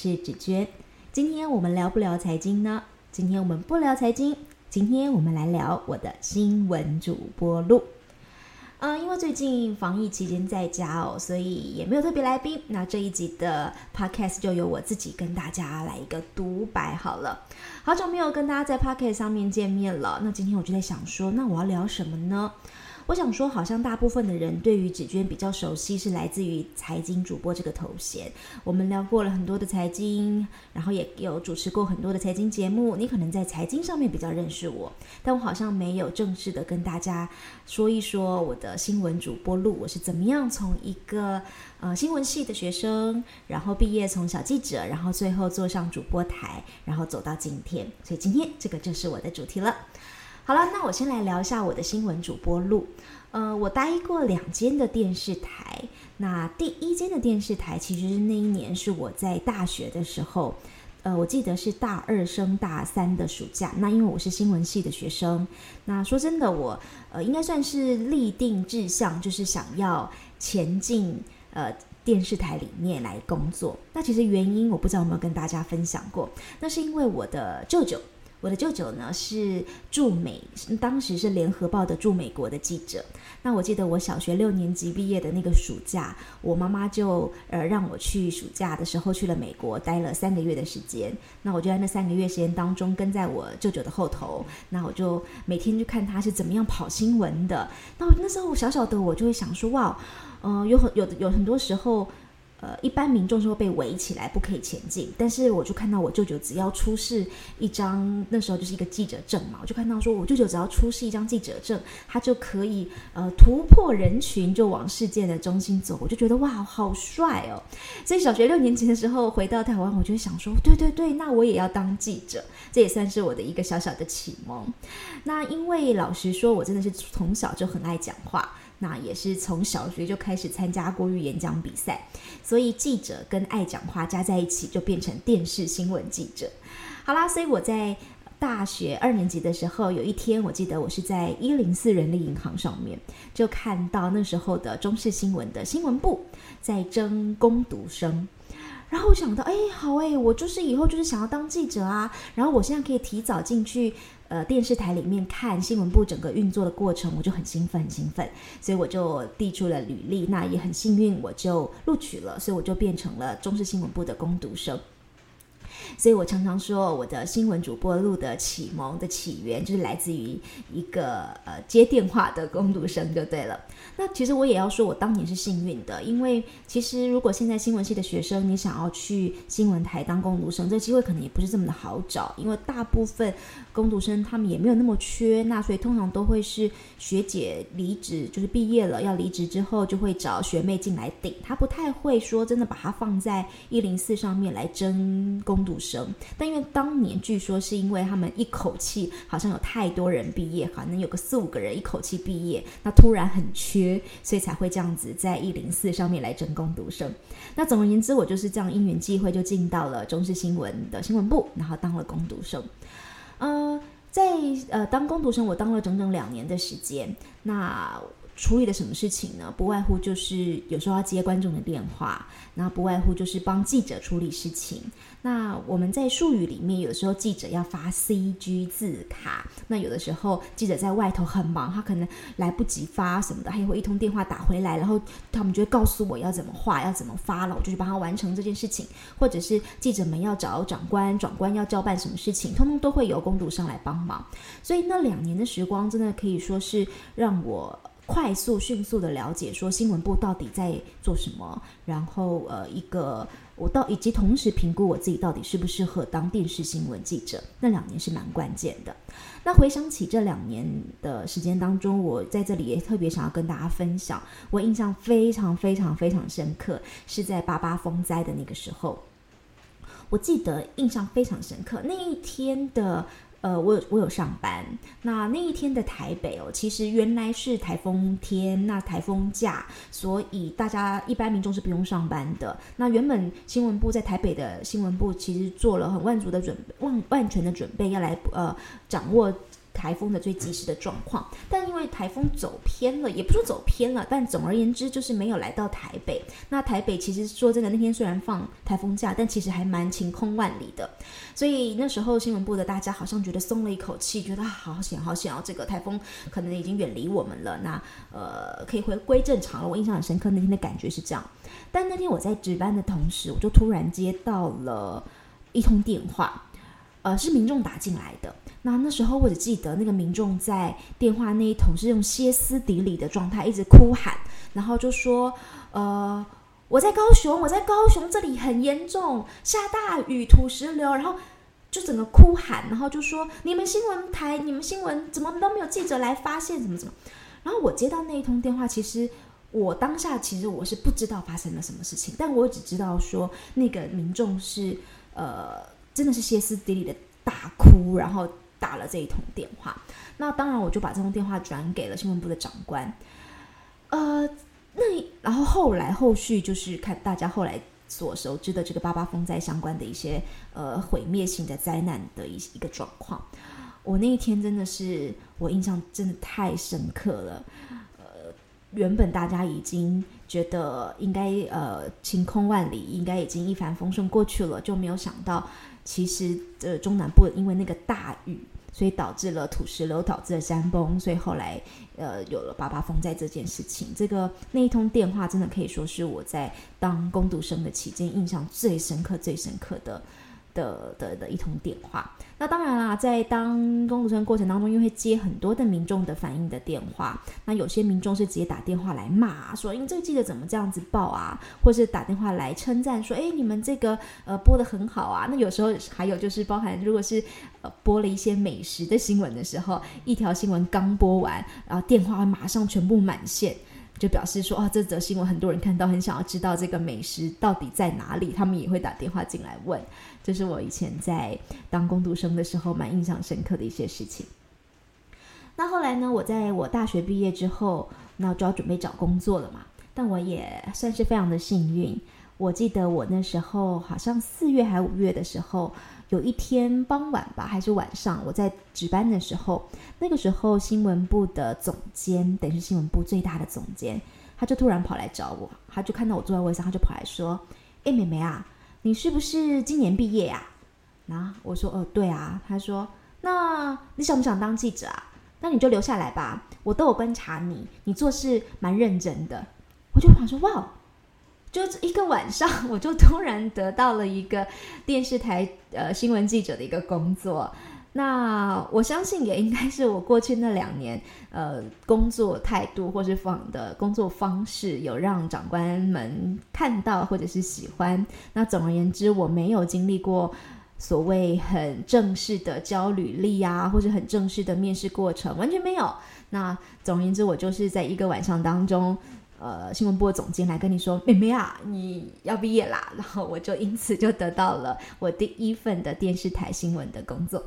是芷娟。今天我们聊不聊财经呢？今天我们不聊财经，今天我们来聊我的新闻主播录。嗯，因为最近防疫期间在家哦，所以也没有特别来宾。那这一集的 podcast 就由我自己跟大家来一个独白好了。好久没有跟大家在 podcast 上面见面了，那今天我就在想说，那我要聊什么呢？我想说，好像大部分的人对于芷娟比较熟悉，是来自于财经主播这个头衔。我们聊过了很多的财经，然后也有主持过很多的财经节目。你可能在财经上面比较认识我，但我好像没有正式的跟大家说一说我的新闻主播路，我是怎么样从一个呃新闻系的学生，然后毕业从小记者，然后最后坐上主播台，然后走到今天。所以今天这个就是我的主题了。好了，那我先来聊一下我的新闻主播路。呃，我待过两间的电视台。那第一间的电视台，其实是那一年是我在大学的时候，呃，我记得是大二升大三的暑假。那因为我是新闻系的学生，那说真的，我呃应该算是立定志向，就是想要前进呃电视台里面来工作。那其实原因我不知道有没有跟大家分享过，那是因为我的舅舅。我的舅舅呢是驻美，当时是联合报的驻美国的记者。那我记得我小学六年级毕业的那个暑假，我妈妈就呃让我去暑假的时候去了美国，待了三个月的时间。那我就在那三个月时间当中跟在我舅舅的后头，那我就每天去看他是怎么样跑新闻的。那我那时候我小小的我就会想说，哇，嗯、有很有的有很多时候。呃，一般民众是会被围起来，不可以前进。但是我就看到我舅舅只要出示一张，那时候就是一个记者证嘛，我就看到说我舅舅只要出示一张记者证，他就可以呃突破人群，就往事件的中心走。我就觉得哇，好帅哦！所以小学六年级的时候回到台湾，我就想说，对对对，那我也要当记者。这也算是我的一个小小的启蒙。那因为老实说，我真的是从小就很爱讲话。那也是从小学就开始参加国语演讲比赛，所以记者跟爱讲话加在一起就变成电视新闻记者。好啦，所以我在大学二年级的时候，有一天我记得我是在一零四人力银行上面，就看到那时候的中视新闻的新闻部在征工读生。然后我想到，哎，好哎，我就是以后就是想要当记者啊。然后我现在可以提早进去，呃，电视台里面看新闻部整个运作的过程，我就很兴奋，很兴奋。所以我就递出了履历，那也很幸运，我就录取了，所以我就变成了中视新闻部的工读生。所以我常常说，我的新闻主播路的启蒙的起源，就是来自于一个呃接电话的工读生，就对了。那其实我也要说，我当年是幸运的，因为其实如果现在新闻系的学生，你想要去新闻台当工读生，这机会可能也不是这么的好找，因为大部分工读生他们也没有那么缺，那所以通常都会是学姐离职，就是毕业了要离职之后，就会找学妹进来顶，他不太会说真的把它放在一零四上面来争工读生。但因为当年据说是因为他们一口气好像有太多人毕业，可能有个四五个人一口气毕业，那突然很缺。所以才会这样子在一零四上面来争工读生。那总而言之，我就是这样因缘际会就进到了中视新闻的新闻部，然后当了工读生。嗯，在呃当工读生，我当了整整两年的时间。那处理的什么事情呢？不外乎就是有时候要接观众的电话，那不外乎就是帮记者处理事情。那我们在术语里面，有的时候记者要发 CG 字卡，那有的时候记者在外头很忙，他可能来不及发什么的，他也会一通电话打回来，然后他们就会告诉我要怎么画，要怎么发了，我就去帮他完成这件事情。或者是记者们要找长官，长官要交办什么事情，通通都会由工读上来帮忙。所以那两年的时光，真的可以说是让我。快速、迅速的了解说新闻部到底在做什么，然后呃，一个我到以及同时评估我自己到底适不适合当电视新闻记者。那两年是蛮关键的。那回想起这两年的时间当中，我在这里也特别想要跟大家分享，我印象非常非常非常深刻，是在八八风灾的那个时候，我记得印象非常深刻那一天的。呃，我有我有上班。那那一天的台北哦，其实原来是台风天，那台风假，所以大家一般民众是不用上班的。那原本新闻部在台北的新闻部，其实做了很万足的准备，万万全的准备，要来呃掌握。台风的最及时的状况。但因为台风走偏了，也不说走偏了，但总而言之就是没有来到台北。那台北其实说真的，那天虽然放台风假，但其实还蛮晴空万里的。所以那时候新闻部的大家好像觉得松了一口气，觉得好险好险哦，这个台风可能已经远离我们了，那呃可以回归正常了。我印象很深刻，那天的感觉是这样。但那天我在值班的同时，我就突然接到了一通电话，呃，是民众打进来的。那那时候我只记得那个民众在电话那一头是用歇斯底里的状态一直哭喊，然后就说：“呃，我在高雄，我在高雄，这里很严重，下大雨，土石流。”然后就整个哭喊，然后就说：“你们新闻台，你们新闻怎么都没有记者来发现，怎么怎么？”然后我接到那一通电话，其实。我当下其实我是不知道发生了什么事情，但我只知道说那个民众是呃真的是歇斯底里的大哭，然后打了这一通电话。那当然我就把这通电话转给了新闻部的长官。呃，那然后后来后续就是看大家后来所熟知的这个八八风灾相关的一些呃毁灭性的灾难的一一个状况。我那一天真的是我印象真的太深刻了。呃原本大家已经觉得应该呃晴空万里，应该已经一帆风顺过去了，就没有想到，其实呃中南部因为那个大雨，所以导致了土石流，导致了山崩，所以后来呃有了八八风灾这件事情。这个那一通电话真的可以说是我在当工读生的期间印象最深刻、最深刻的。的的的一通电话，那当然啦，在当工读生过程当中，因为会接很多的民众的反映的电话，那有些民众是直接打电话来骂，说，因为这个记者怎么这样子报啊，或是打电话来称赞说，哎，你们这个呃播得很好啊。那有时候还有就是包含，如果是呃播了一些美食的新闻的时候，一条新闻刚播完，然后电话马上全部满线。就表示说啊，这则新闻很多人看到，很想要知道这个美食到底在哪里，他们也会打电话进来问。这是我以前在当工读生的时候蛮印象深刻的一些事情。那后来呢，我在我大学毕业之后，那就要准备找工作了嘛。但我也算是非常的幸运，我记得我那时候好像四月还五月的时候。有一天傍晚吧，还是晚上，我在值班的时候，那个时候新闻部的总监，等于是新闻部最大的总监，他就突然跑来找我，他就看到我坐在位上，他就跑来说：“哎，妹妹啊，你是不是今年毕业呀？”然后我说：“哦，对啊。”他说：“那你想不想当记者啊？那你就留下来吧，我都有观察你，你做事蛮认真的。”我就想说：“哇。”就一个晚上，我就突然得到了一个电视台呃新闻记者的一个工作。那我相信也应该是我过去那两年呃工作态度或是方的工作方式有让长官们看到或者是喜欢。那总而言之，我没有经历过所谓很正式的交履历啊，或者很正式的面试过程，完全没有。那总而言之，我就是在一个晚上当中。呃，新闻部的总监来跟你说：“妹妹啊，你要毕业啦！”然后我就因此就得到了我第一份的电视台新闻的工作。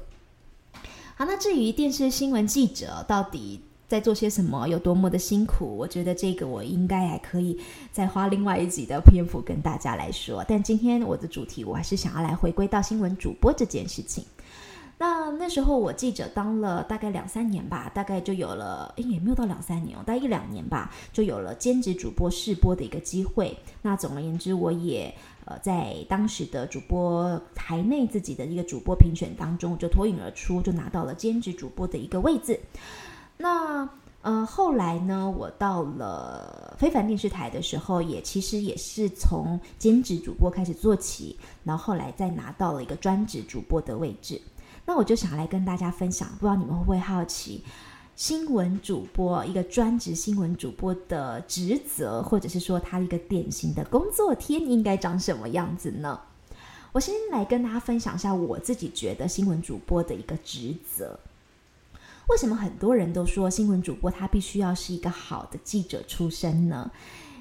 好，那至于电视新闻记者到底在做些什么，有多么的辛苦，我觉得这个我应该还可以再花另外一集的篇幅跟大家来说。但今天我的主题，我还是想要来回归到新闻主播这件事情。那那时候我记者当了大概两三年吧，大概就有了，诶，也没有到两三年哦，大概一两年吧，就有了兼职主播试播的一个机会。那总而言之，我也呃在当时的主播台内自己的一个主播评选当中就脱颖而出，就拿到了兼职主播的一个位置。那呃后来呢，我到了非凡电视台的时候，也其实也是从兼职主播开始做起，然后后来再拿到了一个专职主播的位置。那我就想来跟大家分享，不知道你们会不会好奇，新闻主播一个专职新闻主播的职责，或者是说他一个典型的工作天应该长什么样子呢？我先来跟大家分享一下我自己觉得新闻主播的一个职责。为什么很多人都说新闻主播他必须要是一个好的记者出身呢？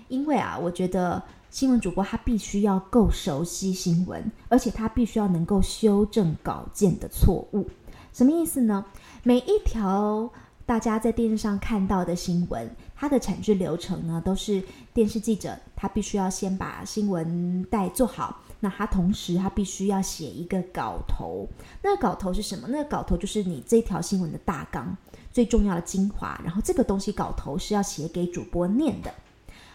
因为啊，我觉得。新闻主播他必须要够熟悉新闻，而且他必须要能够修正稿件的错误。什么意思呢？每一条大家在电视上看到的新闻，它的产制流程呢，都是电视记者他必须要先把新闻带做好，那他同时他必须要写一个稿头。那个稿头是什么？那个稿头就是你这条新闻的大纲，最重要的精华。然后这个东西稿头是要写给主播念的。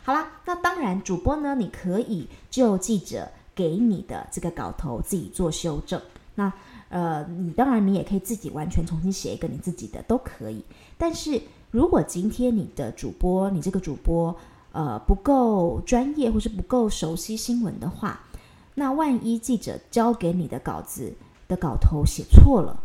好啦，那当然主播呢，你可以就记者给你的这个稿头自己做修正。那呃，你当然你也可以自己完全重新写一个你自己的都可以。但是如果今天你的主播，你这个主播呃不够专业或是不够熟悉新闻的话，那万一记者交给你的稿子的稿头写错了，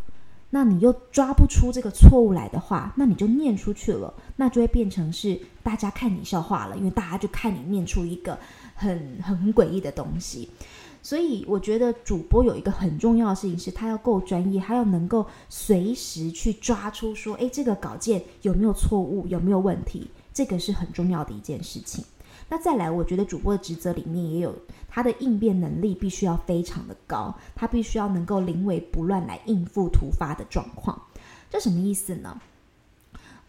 那你又抓不出这个错误来的话，那你就念出去了，那就会变成是大家看你笑话了，因为大家就看你念出一个很很很诡异的东西。所以我觉得主播有一个很重要的事情是，他要够专业，他要能够随时去抓出说，诶，这个稿件有没有错误，有没有问题，这个是很重要的一件事情。那再来，我觉得主播的职责里面也有他的应变能力，必须要非常的高，他必须要能够临危不乱来应付突发的状况。这什么意思呢？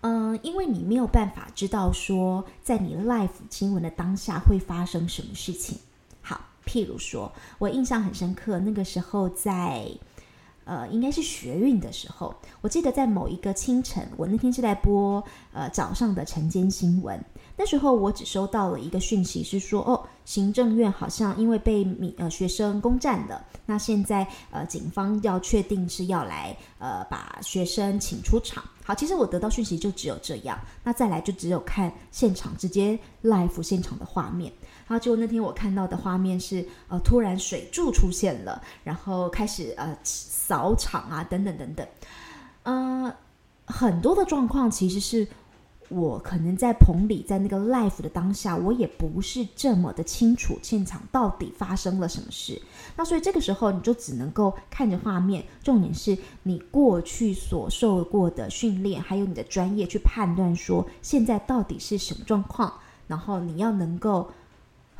嗯，因为你没有办法知道说，在你 live 新闻的当下会发生什么事情。譬如说，我印象很深刻，那个时候在，呃，应该是学运的时候，我记得在某一个清晨，我那天是在播呃早上的晨间新闻，那时候我只收到了一个讯息，是说哦，行政院好像因为被呃学生攻占了，那现在呃警方要确定是要来呃把学生请出场。好，其实我得到讯息就只有这样，那再来就只有看现场直接 live 现场的画面。然后就那天我看到的画面是，呃，突然水柱出现了，然后开始呃扫场啊，等等等等，呃，很多的状况其实是我可能在棚里，在那个 live 的当下，我也不是这么的清楚现场到底发生了什么事。那所以这个时候你就只能够看着画面，重点是你过去所受过的训练，还有你的专业去判断说现在到底是什么状况，然后你要能够。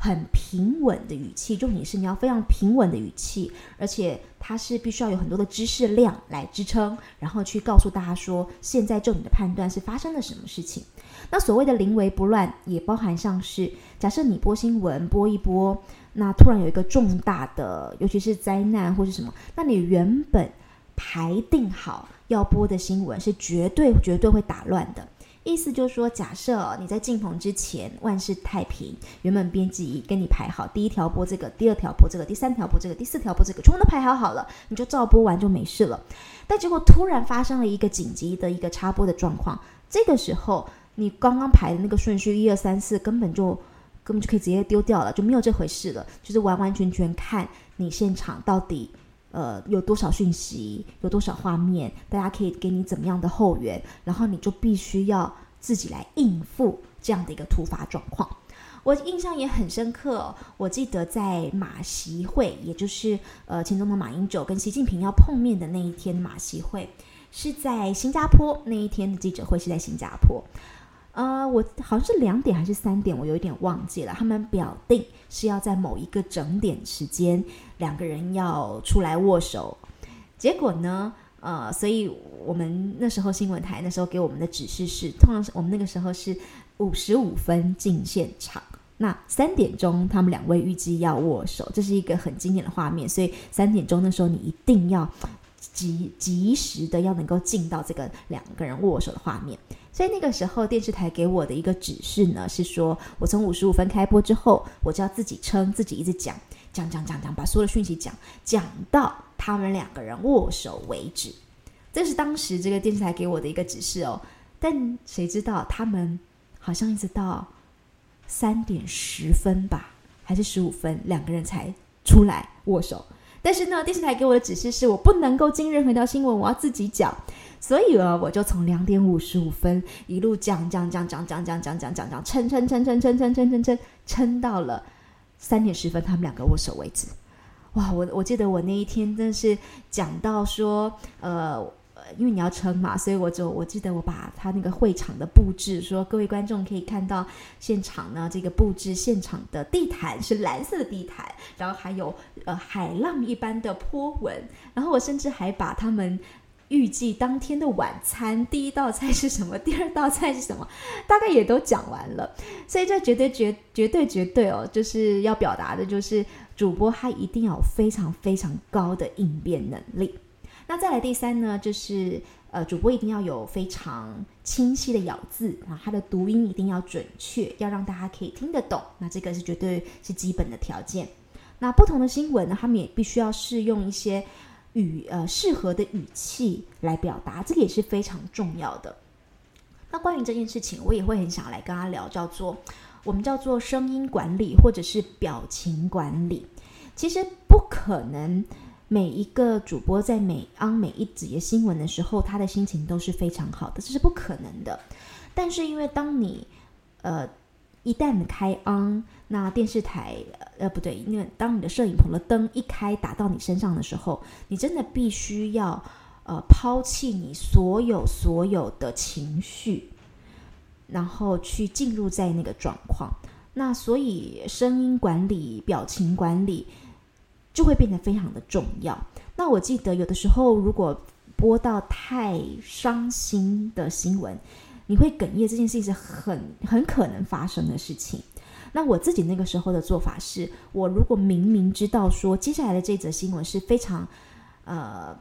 很平稳的语气，重点是你要非常平稳的语气，而且它是必须要有很多的知识量来支撑，然后去告诉大家说，现在就你的判断是发生了什么事情。那所谓的临危不乱，也包含像是假设你播新闻播一播，那突然有一个重大的，尤其是灾难或是什么，那你原本排定好要播的新闻是绝对绝对会打乱的。意思就是说，假设你在进棚之前万事太平，原本编辑跟你排好第一条播这个，第二条播这个，第三条播这个，第四条播这个，全部都排好好了，你就照播完就没事了。但结果突然发生了一个紧急的一个插播的状况，这个时候你刚刚排的那个顺序一二三四根本就根本就可以直接丢掉了，就没有这回事了，就是完完全全看你现场到底。呃，有多少讯息，有多少画面，大家可以给你怎么样的后援，然后你就必须要自己来应付这样的一个突发状况。我印象也很深刻，我记得在马习会，也就是呃前总统马英九跟习近平要碰面的那一天，马习会是在新加坡，那一天的记者会是在新加坡。呃，我好像是两点还是三点，我有一点忘记了。他们表定是要在某一个整点时间，两个人要出来握手。结果呢，呃，所以我们那时候新闻台那时候给我们的指示是，通常是我们那个时候是五十五分进现场，那三点钟他们两位预计要握手，这是一个很经典的画面。所以三点钟那时候你一定要及及时的要能够进到这个两个人握手的画面。所以那个时候，电视台给我的一个指示呢，是说我从五十五分开播之后，我就要自己撑，自己一直讲，讲讲讲讲，把所有的讯息讲讲到他们两个人握手为止。这是当时这个电视台给我的一个指示哦。但谁知道他们好像一直到三点十分吧，还是十五分，两个人才出来握手。但是呢，电视台给我的指示是我不能够进任何一条新闻，我要自己讲。所以呢，我就从两点五十五分一路讲讲讲讲讲讲讲讲讲讲撑撑撑撑撑撑撑撑撑撑到了三点十分，他们两个握手为止。哇，我我记得我那一天真的是讲到说，呃，因为你要撑嘛，所以我就我记得我把他那个会场的布置说，各位观众可以看到现场呢，这个布置现场的地毯是蓝色的地毯，然后还有呃海浪一般的波纹，然后我甚至还把他们。预计当天的晚餐，第一道菜是什么？第二道菜是什么？大概也都讲完了，所以这绝对绝绝对绝对哦，就是要表达的，就是。主播他一定要有非常非常高的应变能力。那再来第三呢，就是呃，主播一定要有非常清晰的咬字啊，他的读音一定要准确，要让大家可以听得懂。那这个是绝对是基本的条件。那不同的新闻呢，他们也必须要适用一些语呃适合的语气来表达，这个也是非常重要的。那关于这件事情，我也会很想来跟他聊，叫做我们叫做声音管理或者是表情管理。其实不可能每一个主播在每当每一节新闻的时候，他的心情都是非常好的，这是不可能的。但是因为当你呃。一旦开 on，那电视台呃不对，因为当你的摄影棚的灯一开打到你身上的时候，你真的必须要呃抛弃你所有所有的情绪，然后去进入在那个状况。那所以声音管理、表情管理就会变得非常的重要。那我记得有的时候如果播到太伤心的新闻。你会哽咽，这件事情是很很可能发生的事情。那我自己那个时候的做法是，我如果明明知道说接下来的这则新闻是非常呃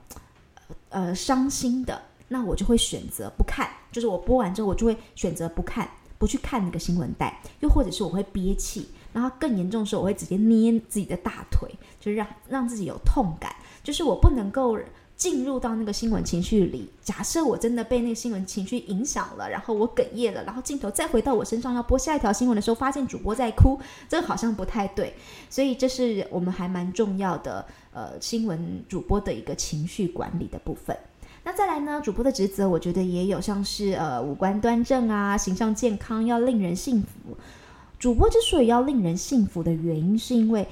呃伤心的，那我就会选择不看。就是我播完之后，我就会选择不看，不去看那个新闻带。又或者是我会憋气，然后更严重的时候，我会直接捏自己的大腿，就是让让自己有痛感。就是我不能够。进入到那个新闻情绪里，假设我真的被那个新闻情绪影响了，然后我哽咽了，然后镜头再回到我身上要播下一条新闻的时候，发现主播在哭，这个好像不太对，所以这是我们还蛮重要的，呃，新闻主播的一个情绪管理的部分。那再来呢，主播的职责，我觉得也有像是呃五官端正啊，形象健康，要令人信服。主播之所以要令人信服的原因，是因为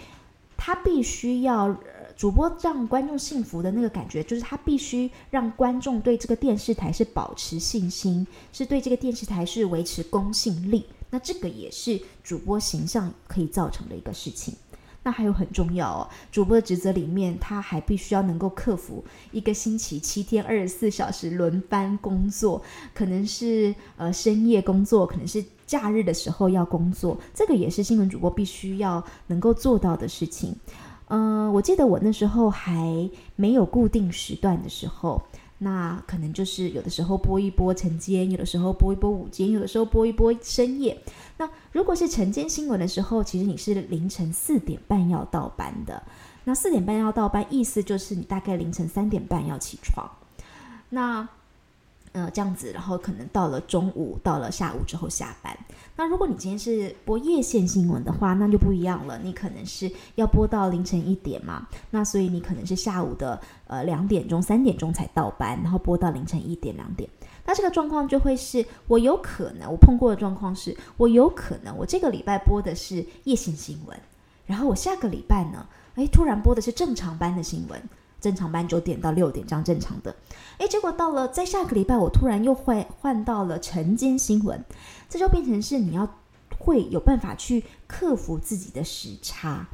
他必须要。主播让观众幸福的那个感觉，就是他必须让观众对这个电视台是保持信心，是对这个电视台是维持公信力。那这个也是主播形象可以造成的一个事情。那还有很重要哦，主播的职责里面，他还必须要能够克服一个星期七天二十四小时轮班工作，可能是呃深夜工作，可能是假日的时候要工作，这个也是新闻主播必须要能够做到的事情。嗯、我记得我那时候还没有固定时段的时候，那可能就是有的时候播一播晨间，有的时候播一播午间，有的时候播一播深夜。那如果是晨间新闻的时候，其实你是凌晨四点半要到班的。那四点半要到班，意思就是你大概凌晨三点半要起床。那呃，这样子，然后可能到了中午，到了下午之后下班。那如果你今天是播夜线新闻的话，那就不一样了。你可能是要播到凌晨一点嘛，那所以你可能是下午的呃两点钟、三点钟才到班，然后播到凌晨一点、两点。那这个状况就会是我有可能我碰过的状况是，我有可能我这个礼拜播的是夜线新闻，然后我下个礼拜呢，诶，突然播的是正常班的新闻。正常班九点到六点这样正常的，诶，结果到了在下个礼拜，我突然又换换到了晨间新闻，这就变成是你要会有办法去克服自己的时差。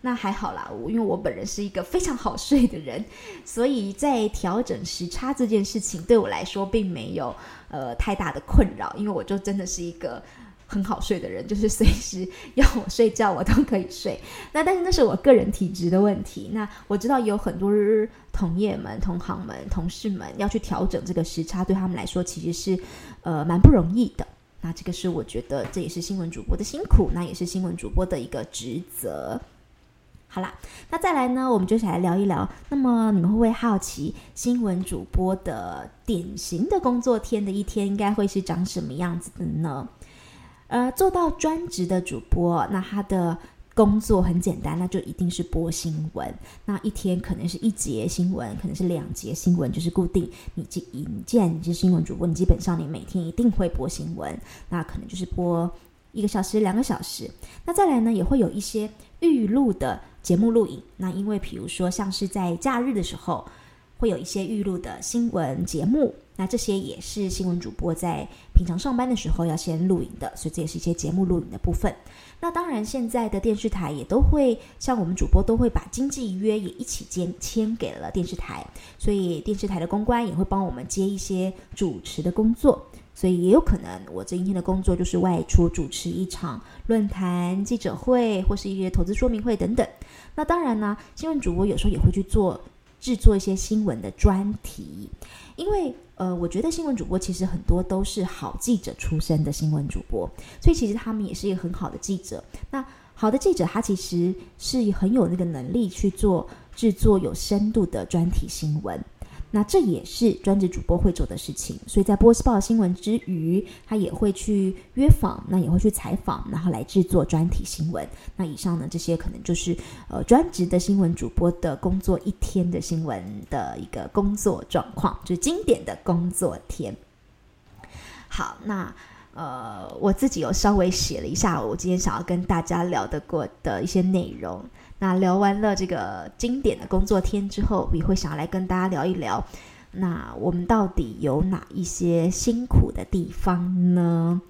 那还好啦，我因为我本人是一个非常好睡的人，所以在调整时差这件事情对我来说并没有呃太大的困扰，因为我就真的是一个。很好睡的人，就是随时要我睡觉，我都可以睡。那但是那是我个人体质的问题。那我知道有很多同业们、同行们、同事们要去调整这个时差，对他们来说其实是呃蛮不容易的。那这个是我觉得这也是新闻主播的辛苦，那也是新闻主播的一个职责。好啦，那再来呢，我们就想来聊一聊。那么你们会不会好奇，新闻主播的典型的工作天的一天应该会是长什么样子的呢？呃，做到专职的主播，那他的工作很简单，那就一定是播新闻。那一天可能是一节新闻，可能是两节新闻，就是固定。你既你既然你是新闻主播，你基本上你每天一定会播新闻，那可能就是播一个小时、两个小时。那再来呢，也会有一些预录的节目录影。那因为比如说像是在假日的时候，会有一些预录的新闻节目。那这些也是新闻主播在平常上班的时候要先录影的，所以这也是一些节目录影的部分。那当然，现在的电视台也都会像我们主播都会把经纪约也一起签签给了电视台，所以电视台的公关也会帮我们接一些主持的工作。所以也有可能我这一天的工作就是外出主持一场论坛、记者会，或是一些投资说明会等等。那当然呢，新闻主播有时候也会去做制作一些新闻的专题，因为呃，我觉得新闻主播其实很多都是好记者出身的新闻主播，所以其实他们也是一个很好的记者。那好的记者，他其实是很有那个能力去做制作有深度的专题新闻。那这也是专职主播会做的事情，所以在波斯报新闻之余，他也会去约访，那也会去采访，然后来制作专题新闻。那以上呢，这些可能就是呃专职的新闻主播的工作一天的新闻的一个工作状况，就是经典的工作天。好，那呃我自己有稍微写了一下，我今天想要跟大家聊得过的一些内容。那聊完了这个经典的工作天之后，也会想要来跟大家聊一聊，那我们到底有哪一些辛苦的地方呢？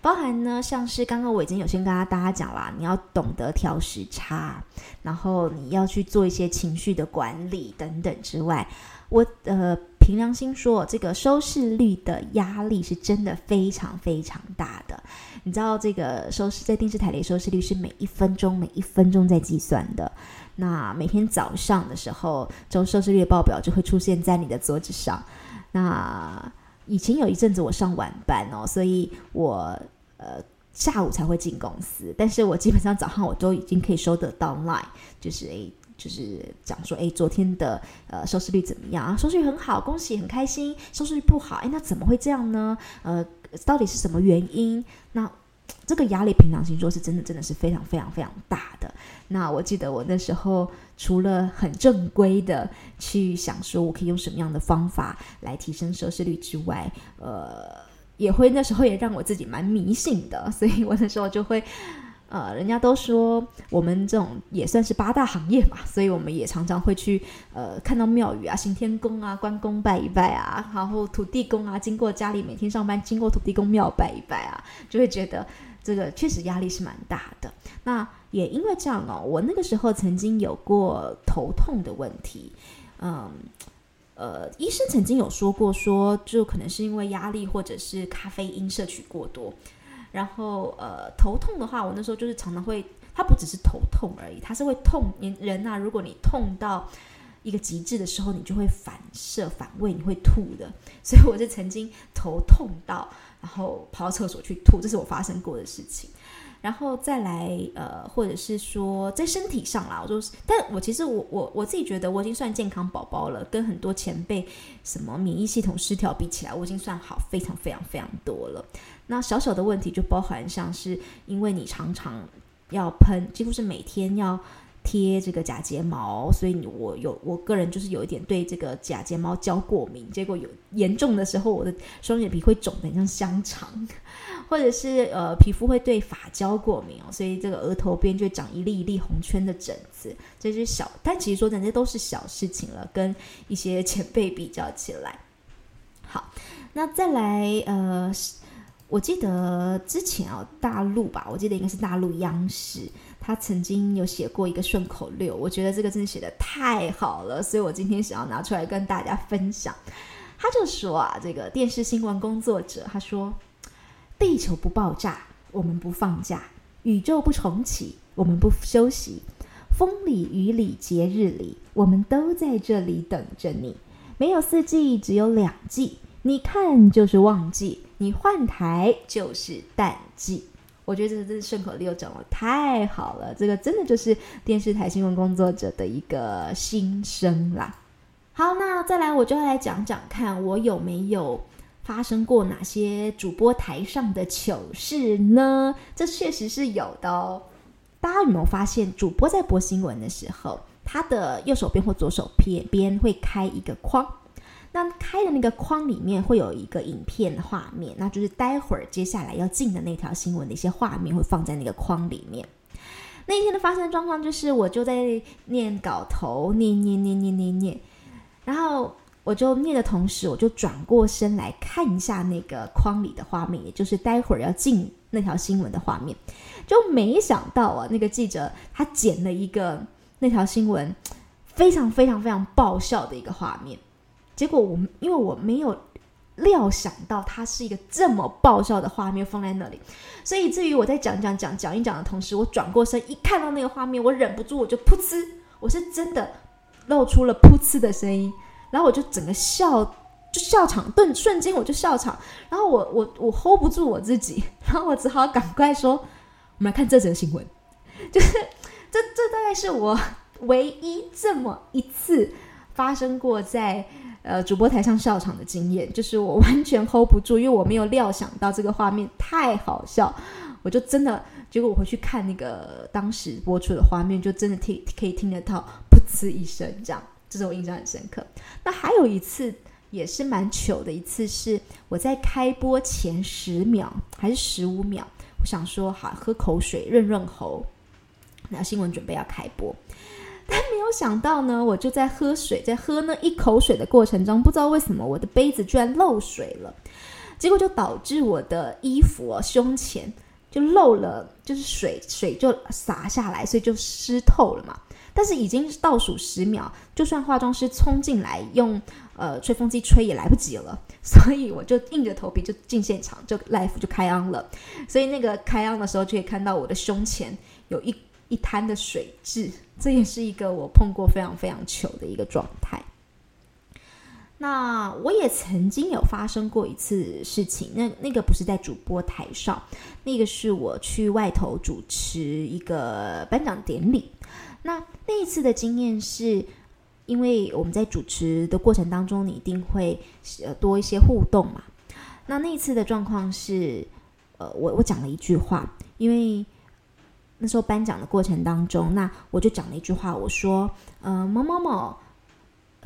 包含呢，像是刚刚我已经有先跟大家讲了，你要懂得调时差，然后你要去做一些情绪的管理等等之外，我呃。凭良心说，这个收视率的压力是真的非常非常大的。你知道，这个收视在电视台里收视率是每一分钟每一分钟在计算的。那每天早上的时候，这种收视率的报表就会出现在你的桌子上。那以前有一阵子我上晚班哦，所以我呃下午才会进公司，但是我基本上早上我都已经可以收得到 line，就是诶。就是讲说，哎，昨天的呃收视率怎么样啊？收视率很好，恭喜，很开心。收视率不好，哎，那怎么会这样呢？呃，到底是什么原因？那这个压力，平常心说，是真的，真的是非常非常非常大的。那我记得我那时候除了很正规的去想说，我可以用什么样的方法来提升收视率之外，呃，也会那时候也让我自己蛮迷信的，所以我那时候就会。呃，人家都说我们这种也算是八大行业嘛，所以我们也常常会去呃看到庙宇啊、行天宫啊、关公拜一拜啊，然后土地公啊，经过家里每天上班经过土地公庙拜一拜啊，就会觉得这个确实压力是蛮大的。那也因为这样哦，我那个时候曾经有过头痛的问题，嗯，呃，医生曾经有说过说，说就可能是因为压力或者是咖啡因摄取过多。然后，呃，头痛的话，我那时候就是常常会，它不只是头痛而已，它是会痛。你人啊，如果你痛到一个极致的时候，你就会反射反胃，你会吐的。所以我就曾经头痛到，然后跑到厕所去吐，这是我发生过的事情。然后再来，呃，或者是说在身体上啦，我就是，但我其实我我我自己觉得我已经算健康宝宝了，跟很多前辈什么免疫系统失调比起来，我已经算好非常非常非常多了。那小小的问题就包含像是因为你常常要喷，几乎是每天要贴这个假睫毛，所以我有我个人就是有一点对这个假睫毛胶过敏，结果有严重的时候，我的双眼皮会肿得像香肠，或者是呃皮肤会对发胶过敏哦，所以这个额头边就长一粒一粒红圈的疹子，这是小，但其实说真的，都是小事情了，跟一些前辈比较起来，好，那再来呃。我记得之前啊，大陆吧，我记得应该是大陆央视，他曾经有写过一个顺口溜，我觉得这个真的写的太好了，所以我今天想要拿出来跟大家分享。他就说啊，这个电视新闻工作者，他说：“地球不爆炸，我们不放假；宇宙不重启，我们不休息；风里雨里节日里，我们都在这里等着你。没有四季，只有两季。”你看，就是旺季；你换台，就是淡季。我觉得这这顺口溜讲得太好了，这个真的就是电视台新闻工作者的一个心声啦。好，那再来，我就要来讲讲看，我有没有发生过哪些主播台上的糗事呢？这确实是有的哦。大家有没有发现，主播在播新闻的时候，他的右手边或左手边边会开一个框？那开的那个框里面会有一个影片的画面，那就是待会儿接下来要进的那条新闻的一些画面会放在那个框里面。那一天的发生状况就是，我就在念稿头，念念念念念念，然后我就念的同时，我就转过身来看一下那个框里的画面，也就是待会儿要进那条新闻的画面，就没想到啊，那个记者他剪了一个那条新闻非常非常非常爆笑的一个画面。结果我因为我没有料想到它是一个这么爆笑的画面放在那里，所以至于我在讲讲讲讲一讲的同时，我转过身一看到那个画面，我忍不住我就噗嗤，我是真的露出了噗嗤的声音，然后我就整个笑就笑场，顿瞬间我就笑场，然后我我我 hold 不住我自己，然后我只好赶快说，我们来看这则新闻，就是这这大概是我唯一这么一次发生过在。呃，主播台上笑场的经验，就是我完全 hold 不住，因为我没有料想到这个画面太好笑，我就真的，结果我回去看那个当时播出的画面，就真的听可以听得到噗呲一声，这样，这是我印象很深刻。那还有一次也是蛮糗的一次，是我在开播前十秒还是十五秒，我想说好喝口水润润喉，那新闻准备要开播。但没有想到呢，我就在喝水，在喝那一口水的过程中，不知道为什么我的杯子居然漏水了，结果就导致我的衣服哦，胸前就漏了，就是水水就洒下来，所以就湿透了嘛。但是已经倒数十秒，就算化妆师冲进来用呃吹风机吹也来不及了，所以我就硬着头皮就进现场，就 live 就开 on 了。所以那个开 on 的时候，就可以看到我的胸前有一一滩的水渍。这也是一个我碰过非常非常糗的一个状态。那我也曾经有发生过一次事情，那那个不是在主播台上，那个是我去外头主持一个颁奖典礼。那那一次的经验是，因为我们在主持的过程当中，你一定会呃多一些互动嘛。那那一次的状况是，呃，我我讲了一句话，因为。那时候颁奖的过程当中，那我就讲了一句话，我说：“呃，某某某，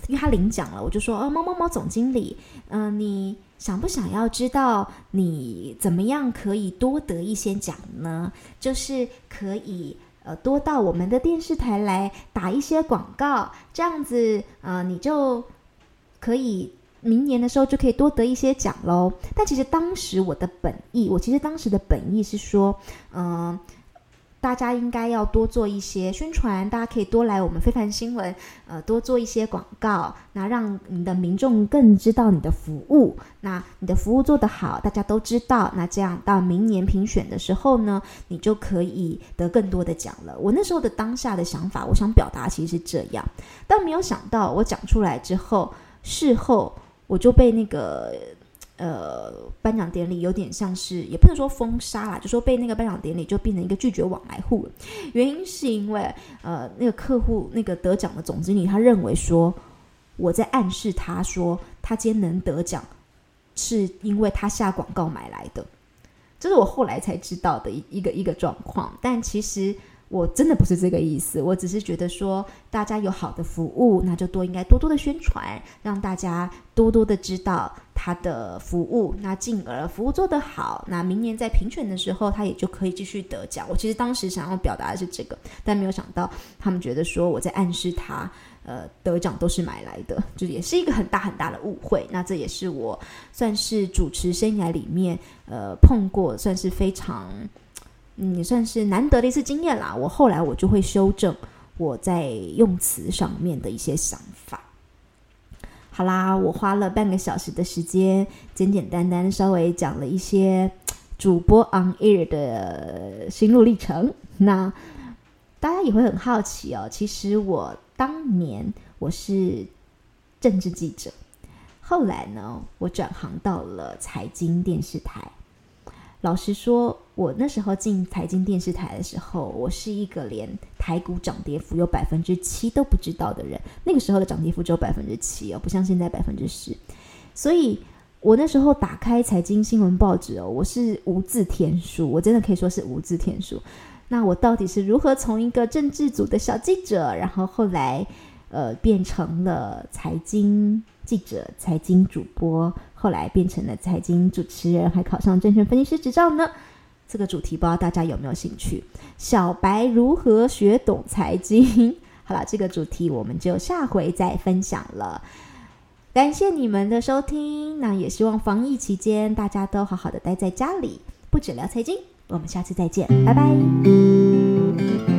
因为他领奖了，我就说，呃，某某某总经理，嗯、你想不想要知道你怎么样可以多得一些奖呢？就是可以呃多到我们的电视台来打一些广告，这样子，呃，你就可以明年的时候就可以多得一些奖喽。但其实当时我的本意，我其实当时的本意是说，嗯、”大家应该要多做一些宣传，大家可以多来我们非凡新闻，呃，多做一些广告，那让你的民众更知道你的服务。那你的服务做得好，大家都知道，那这样到明年评选的时候呢，你就可以得更多的奖了。我那时候的当下的想法，我想表达其实是这样，但没有想到我讲出来之后，事后我就被那个。呃，颁奖典礼有点像是，也不能说封杀啦，就说被那个颁奖典礼就变成一个拒绝往来户了。原因是因为，呃，那个客户那个得奖的总经理，他认为说我在暗示他说他今天能得奖，是因为他下广告买来的。这是我后来才知道的一一个一个状况，但其实。我真的不是这个意思，我只是觉得说，大家有好的服务，那就多应该多多的宣传，让大家多多的知道他的服务，那进而服务做得好，那明年在评选的时候，他也就可以继续得奖。我其实当时想要表达的是这个，但没有想到他们觉得说我在暗示他，呃，得奖都是买来的，就也是一个很大很大的误会。那这也是我算是主持生涯里面，呃，碰过算是非常。也算是难得的一次经验啦。我后来我就会修正我在用词上面的一些想法。好啦，我花了半个小时的时间，简简单单稍微讲了一些主播 on air 的心路历程。那大家也会很好奇哦。其实我当年我是政治记者，后来呢，我转行到了财经电视台。老实说，我那时候进财经电视台的时候，我是一个连台股涨跌幅有百分之七都不知道的人。那个时候的涨跌幅只有百分之七哦，不像现在百分之十。所以我那时候打开财经新闻报纸哦，我是无字天书，我真的可以说是无字天书。那我到底是如何从一个政治组的小记者，然后后来呃变成了财经记者、财经主播？后来变成了财经主持人，还考上证券分析师执照呢。这个主题不知道大家有没有兴趣？小白如何学懂财经？好了，这个主题我们就下回再分享了。感谢你们的收听，那也希望防疫期间大家都好好的待在家里，不止聊财经。我们下次再见，拜拜。